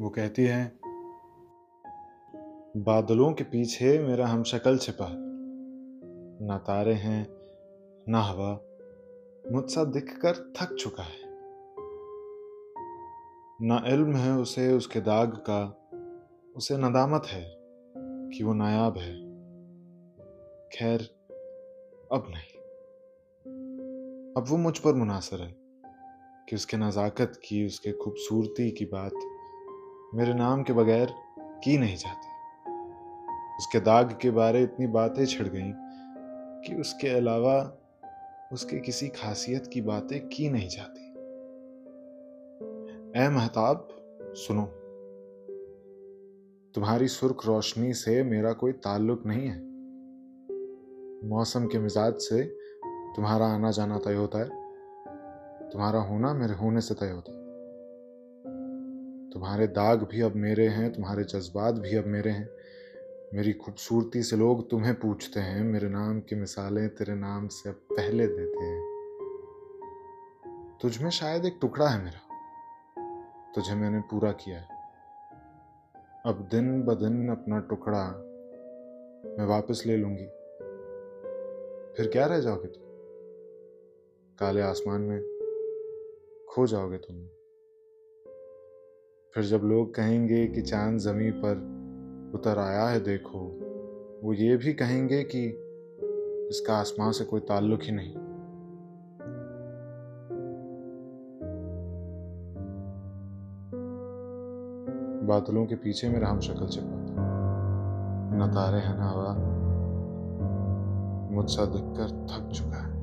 वो कहती है, बादलों के पीछे मेरा हम शक्ल छिपा। ना तारे हैं, ना हवा। मुझसा दिखकर थक चुका है। ना इल्म है उसे उसके दाग का। उसे नदामत है कि वो नायाब है। खैर, अब नहीं। अब वो मुझ पर मुनासर है कि उसके नज़ाकत की, उसके खूबसूरती की बात मेरे नाम के बगैर की नहीं जाती। उसके दाग के बारे इतनी बातें छिड़ गईं कि उसके अलावा उसके किसी खासियत की बातें की नहीं जाती। ए महताब, सुनो। तुम्हारी सुर्ख रोशनी से मेरा कोई ताल्लुक नहीं है। मौसम के मिजाज से तुम्हारा आना जाना तय होता है। तुम्हारा होना मेरे होने से तय होता है। तुम्हारे दाग भी अब मेरे हैं, तुम्हारे जज्बात भी अब मेरे हैं। मेरी खूबसूरती से लोग तुम्हें पूछते हैं, मेरे नाम की मिसालें तेरे नाम से अब पहले देते हैं। तुझ में शायद एक टुकड़ा है मेरा, तुझे मैंने पूरा किया है। अब दिन ब दिन अपना टुकड़ा मैं वापस ले लूँगी। फिर क्या रह जाओगे तुम? काले आसमान में खो जाओगे तुम। फिर जब लोग कहेंगे कि चाँद जमी पर उतर आया है, देखो, वो ये भी कहेंगे कि इसका आसमान से कोई ताल्लुक ही नहीं। बादलों के पीछे मेरा हम शक्ल छिपा न तारे हैं ना, हवा मुझसा दिखकर थक चुका है।